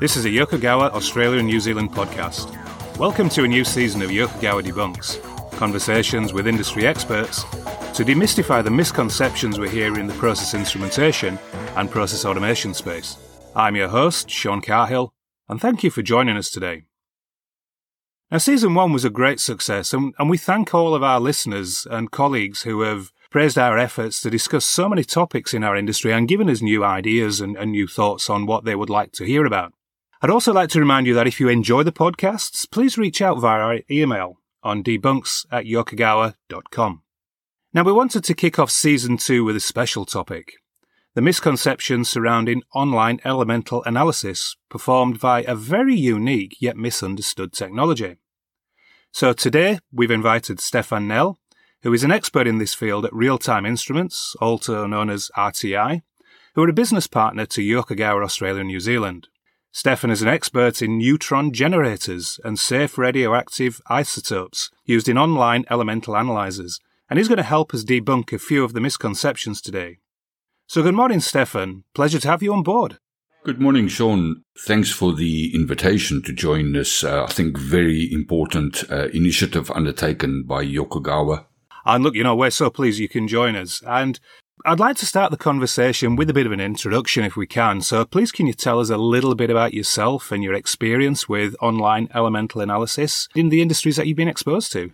This is a Yokogawa, Australia and New Zealand podcast. Welcome to a new season of Yokogawa Debunks, conversations with industry experts to demystify the misconceptions we hear in the process instrumentation and process automation space. I'm your host, Sean Carhill, and thank you for joining us today. Now, season one was a great success, and, and we thank all of our listeners and colleagues who have praised our efforts to discuss so many topics in our industry and given us new ideas and, and new thoughts on what they would like to hear about. I'd also like to remind you that if you enjoy the podcasts, please reach out via our email on debunks at yokogawa.com. Now, we wanted to kick off season two with a special topic the misconceptions surrounding online elemental analysis performed by a very unique yet misunderstood technology. So today we've invited Stefan Nell, who is an expert in this field at Real Time Instruments, also known as RTI, who are a business partner to Yokogawa Australia and New Zealand. Stefan is an expert in neutron generators and safe radioactive isotopes used in online elemental analyzers, and he's going to help us debunk a few of the misconceptions today. So, good morning, Stefan. Pleasure to have you on board. Good morning, Sean. Thanks for the invitation to join this, uh, I think, very important uh, initiative undertaken by Yokogawa. And look, you know, we're so pleased you can join us. And I'd like to start the conversation with a bit of an introduction if we can. So please can you tell us a little bit about yourself and your experience with online elemental analysis in the industries that you've been exposed to?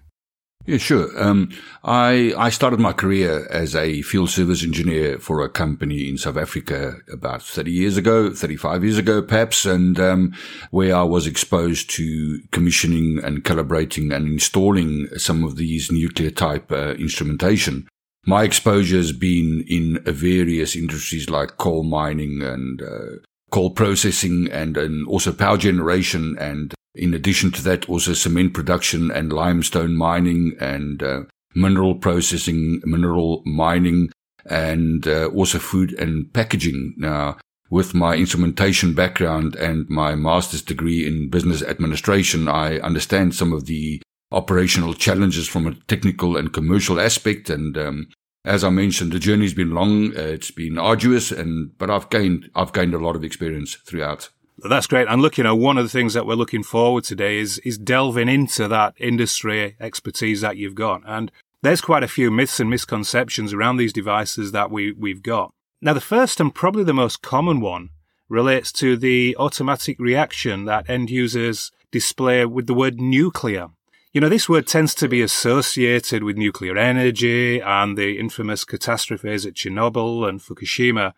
Yeah, sure. Um, I I started my career as a field service engineer for a company in South Africa about 30 years ago, 35 years ago, perhaps, and um, where I was exposed to commissioning and calibrating and installing some of these nuclear type uh, instrumentation. My exposure has been in various industries like coal mining and uh, coal processing and, and also power generation. And in addition to that, also cement production and limestone mining and uh, mineral processing, mineral mining, and uh, also food and packaging. Now, with my instrumentation background and my master's degree in business administration, I understand some of the operational challenges from a technical and commercial aspect. And um, as I mentioned, the journey's been long, uh, it's been arduous, and but I've gained I've gained a lot of experience throughout. That's great. And look, you know, one of the things that we're looking forward today is is delving into that industry expertise that you've got. And there's quite a few myths and misconceptions around these devices that we we've got. Now, the first and probably the most common one relates to the automatic reaction that end users display with the word nuclear. You know, this word tends to be associated with nuclear energy and the infamous catastrophes at Chernobyl and Fukushima.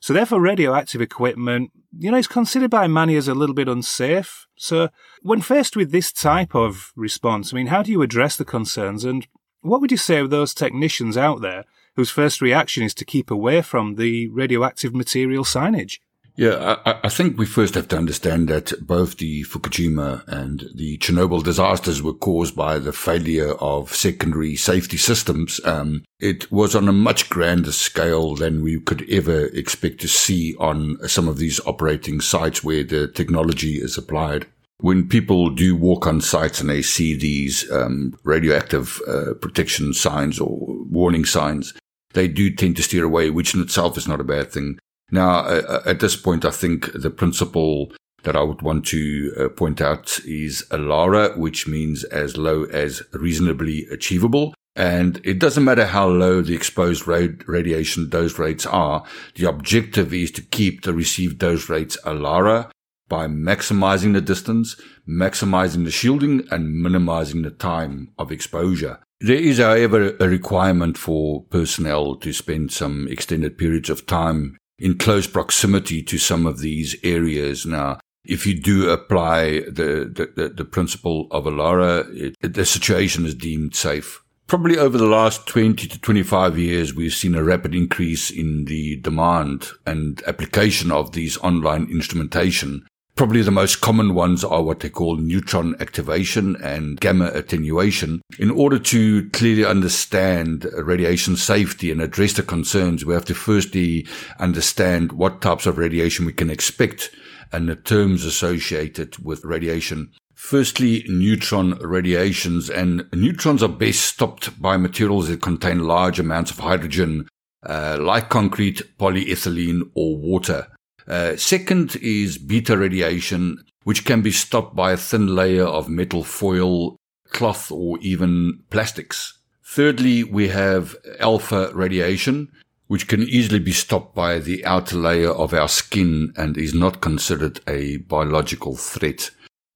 So therefore, radioactive equipment, you know, it's considered by many as a little bit unsafe. So when faced with this type of response, I mean, how do you address the concerns? And what would you say of those technicians out there whose first reaction is to keep away from the radioactive material signage? Yeah, I, I, think we first have to understand that both the Fukushima and the Chernobyl disasters were caused by the failure of secondary safety systems. Um, it was on a much grander scale than we could ever expect to see on some of these operating sites where the technology is applied. When people do walk on sites and they see these um, radioactive uh, protection signs or warning signs, they do tend to steer away, which in itself is not a bad thing. Now, uh, uh, at this point, I think the principle that I would want to uh, point out is ALARA, which means as low as reasonably achievable. And it doesn't matter how low the exposed radiation dose rates are. The objective is to keep the received dose rates ALARA by maximizing the distance, maximizing the shielding and minimizing the time of exposure. There is, however, a requirement for personnel to spend some extended periods of time in close proximity to some of these areas. Now, if you do apply the, the, the, principle of ALARA, it, the situation is deemed safe. Probably over the last 20 to 25 years, we've seen a rapid increase in the demand and application of these online instrumentation Probably the most common ones are what they call neutron activation and gamma attenuation. In order to clearly understand radiation safety and address the concerns, we have to firstly understand what types of radiation we can expect and the terms associated with radiation. Firstly, neutron radiations, and neutrons are best stopped by materials that contain large amounts of hydrogen, uh, like concrete, polyethylene, or water. Uh, second is beta radiation, which can be stopped by a thin layer of metal foil, cloth, or even plastics. Thirdly, we have alpha radiation, which can easily be stopped by the outer layer of our skin and is not considered a biological threat.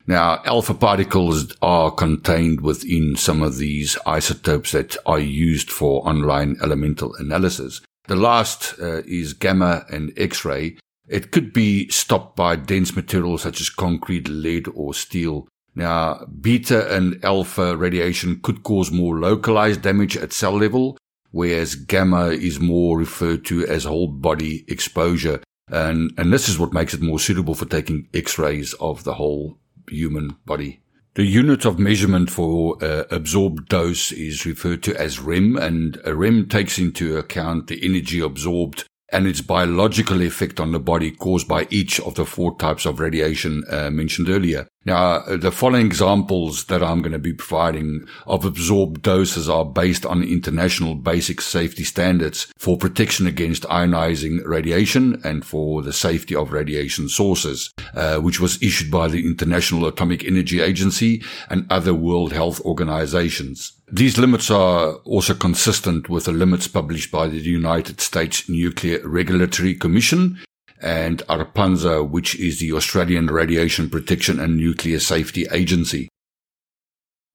Now, alpha particles are contained within some of these isotopes that are used for online elemental analysis. The last uh, is gamma and X-ray. It could be stopped by dense materials such as concrete, lead, or steel. Now, beta and alpha radiation could cause more localized damage at cell level, whereas gamma is more referred to as whole body exposure. And, and this is what makes it more suitable for taking x-rays of the whole human body. The unit of measurement for uh, absorbed dose is referred to as REM, and a REM takes into account the energy absorbed and its biological effect on the body caused by each of the four types of radiation uh, mentioned earlier. Now, uh, the following examples that I'm going to be providing of absorbed doses are based on international basic safety standards for protection against ionizing radiation and for the safety of radiation sources, uh, which was issued by the International Atomic Energy Agency and other World Health Organizations. These limits are also consistent with the limits published by the United States Nuclear Regulatory Commission and ARPANSA, which is the Australian Radiation Protection and Nuclear Safety Agency.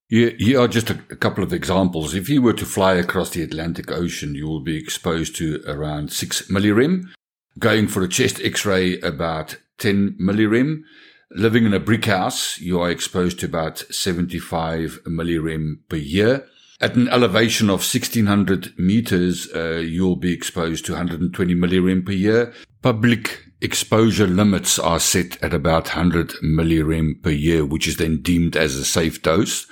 Here, are just a, a, couple of examples. If you were to fly across the Atlantic Ocean, you will be exposed to around 6 millirem. Going for a chest x-ray, about 10 millirem. Living in a brick house, you are exposed to about 75 millirem per year. At an elevation of 1600 meters, uh, you'll be exposed to 120 millirem per year. Public exposure limits are set at about 100 millirem per year, which is then deemed as a safe dose.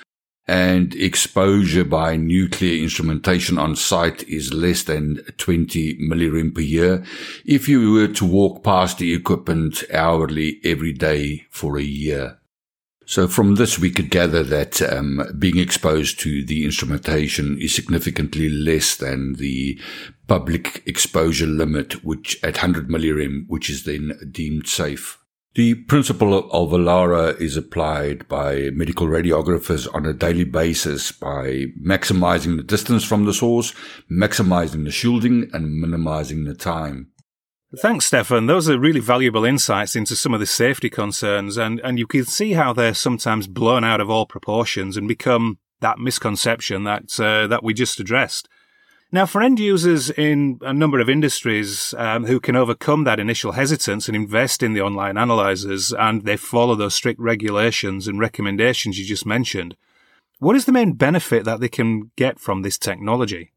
And exposure by nuclear instrumentation on site is less than 20 millirem per year if you were to walk past the equipment hourly every day for a year. So from this, we could gather that um, being exposed to the instrumentation is significantly less than the public exposure limit, which at 100 millirem, which is then deemed safe. The principle of ALARA is applied by medical radiographers on a daily basis by maximizing the distance from the source, maximizing the shielding, and minimizing the time. Thanks, Stefan. Those are really valuable insights into some of the safety concerns, and, and you can see how they're sometimes blown out of all proportions and become that misconception that uh, that we just addressed. Now, for end users in a number of industries um, who can overcome that initial hesitance and invest in the online analyzers, and they follow those strict regulations and recommendations you just mentioned, what is the main benefit that they can get from this technology?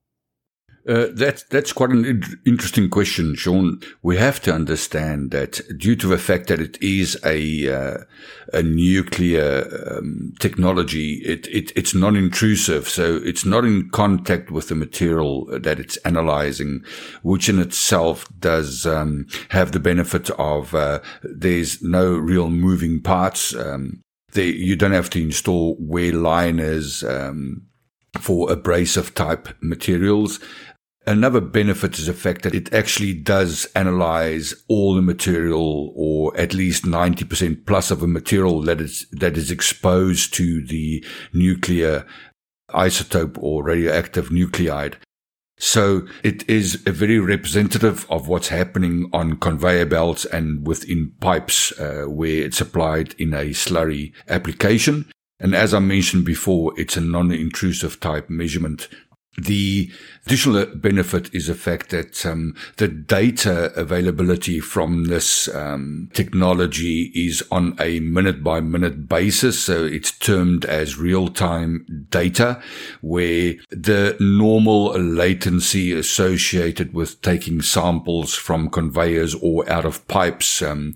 Uh, that's that's quite an interesting question, Sean. We have to understand that due to the fact that it is a uh, a nuclear um, technology, it, it it's non-intrusive, so it's not in contact with the material that it's analyzing, which in itself does um, have the benefit of uh, there's no real moving parts. Um, they, you don't have to install wear liners. Um, for abrasive type materials. Another benefit is the fact that it actually does analyze all the material or at least 90% plus of the material that is, that is exposed to the nuclear isotope or radioactive nuclide. So it is a very representative of what's happening on conveyor belts and within pipes uh, where it's applied in a slurry application. And as I mentioned before, it's a non-intrusive type measurement the additional benefit is the fact that um, the data availability from this um, technology is on a minute by minute basis. So it's termed as real time data where the normal latency associated with taking samples from conveyors or out of pipes um,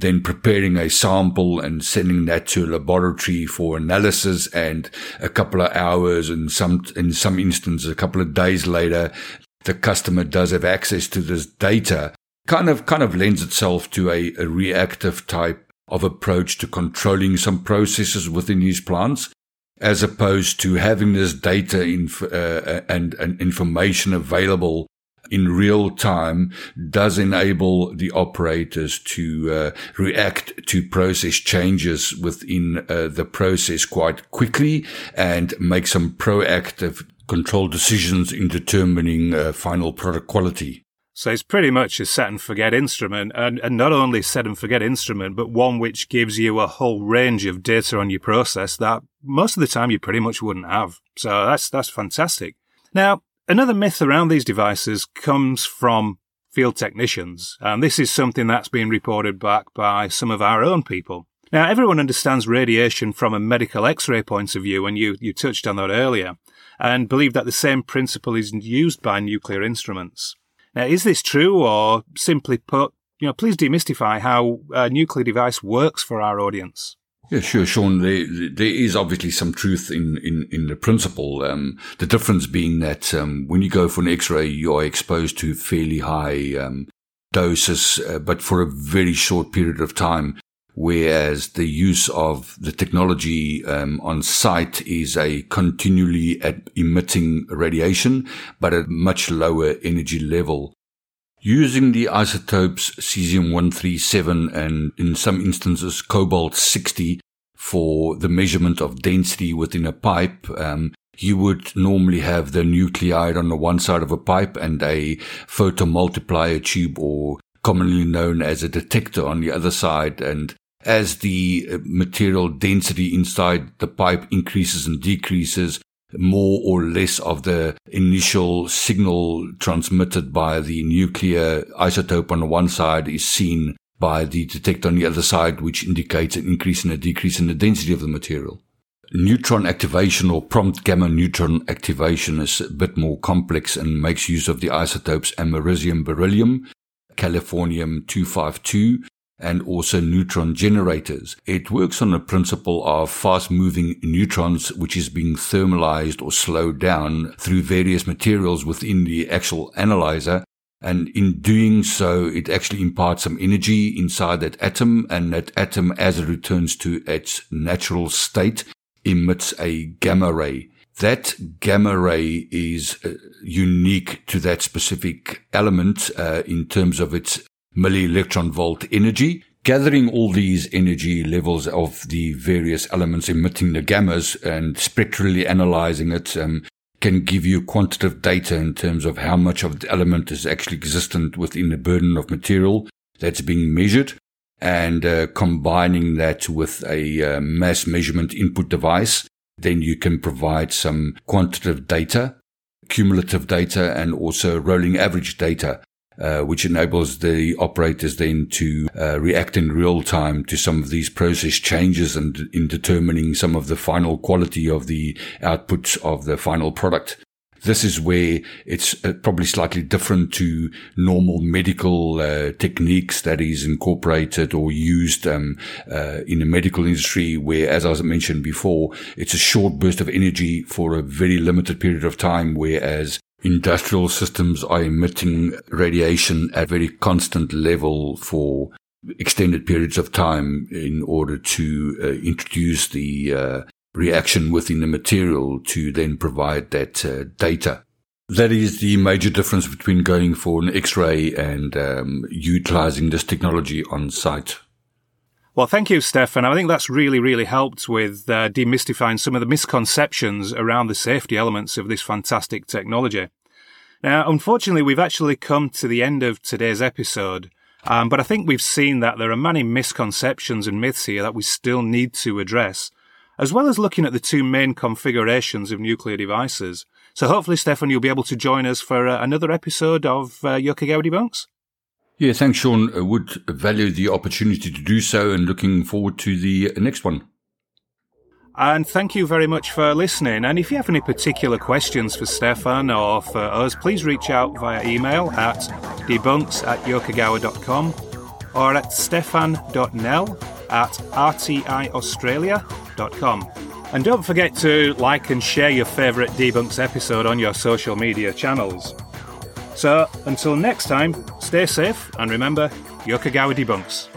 then preparing a sample and sending that to a laboratory for analysis and a couple of hours and some, in some instances, a couple of days later, the customer does have access to this data. kind of kind of lends itself to a, a reactive type of approach to controlling some processes within these plants as opposed to having this data inf- uh, and, and information available in real time does enable the operators to uh, react to process changes within uh, the process quite quickly and make some proactive control decisions in determining uh, final product quality. So it's pretty much a set and forget instrument, and, and not only set and forget instrument, but one which gives you a whole range of data on your process that most of the time you pretty much wouldn't have. So that's that's fantastic. Now, another myth around these devices comes from field technicians, and this is something that's been reported back by some of our own people. Now, everyone understands radiation from a medical X-ray point of view, and you, you touched on that earlier, and believe that the same principle is used by nuclear instruments. Now, is this true, or simply put, you know, please demystify how a nuclear device works for our audience? Yeah, sure, Sean. There, there is obviously some truth in, in, in the principle. Um, the difference being that um, when you go for an X-ray, you are exposed to fairly high um, doses, uh, but for a very short period of time whereas the use of the technology um, on site is a continually emitting radiation, but at much lower energy level. Using the isotopes cesium-137 and in some instances cobalt-60 for the measurement of density within a pipe, um, you would normally have the nuclide on the one side of a pipe and a photomultiplier tube or commonly known as a detector on the other side. And as the uh, material density inside the pipe increases and decreases, more or less of the initial signal transmitted by the nuclear isotope on one side is seen by the detector on the other side, which indicates an increase and a decrease in the density of the material. Neutron activation or prompt gamma neutron activation is a bit more complex and makes use of the isotopes americium beryllium, californium 252, and also neutron generators. It works on the principle of fast moving neutrons, which is being thermalized or slowed down through various materials within the actual analyzer. And in doing so, it actually imparts some energy inside that atom and that atom, as it returns to its natural state, emits a gamma ray. That gamma ray is uh, unique to that specific element uh, in terms of its milli-electron volt energy, gathering all these energy levels of the various elements emitting the gammas and spectrally analyzing it um, can give you quantitative data in terms of how much of the element is actually existent within the burden of material that's being measured and uh, combining that with a uh, mass measurement input device, then you can provide some quantitative data, cumulative data, and also rolling average data uh, which enables the operators then to uh, react in real time to some of these process changes and in determining some of the final quality of the outputs of the final product. This is where it's uh, probably slightly different to normal medical uh, techniques that is incorporated or used um, uh, in the medical industry, where, as I mentioned before, it's a short burst of energy for a very limited period of time, whereas industrial systems are emitting radiation at a very constant level for extended periods of time in order to uh, introduce the uh, reaction within the material to then provide that uh, data. That is the major difference between going for an X-ray and um, utilizing this technology on site. Well, thank you, Stefan. I think that's really, really helped with uh, demystifying some of the misconceptions around the safety elements of this fantastic technology. Now, unfortunately, we've actually come to the end of today's episode, um, but I think we've seen that there are many misconceptions and myths here that we still need to address, as well as looking at the two main configurations of nuclear devices. So hopefully, Stefan, you'll be able to join us for uh, another episode of uh, Yokogawa Debunks. Yeah, thanks, Sean. I would value the opportunity to do so and looking forward to the next one. And thank you very much for listening. And if you have any particular questions for Stefan or for us, please reach out via email at debunks at yokogawa.com or at stefan.nell at rtiaustralia.com. And don't forget to like and share your favourite Debunks episode on your social media channels. So until next time, stay safe and remember, Yokogawa debunks.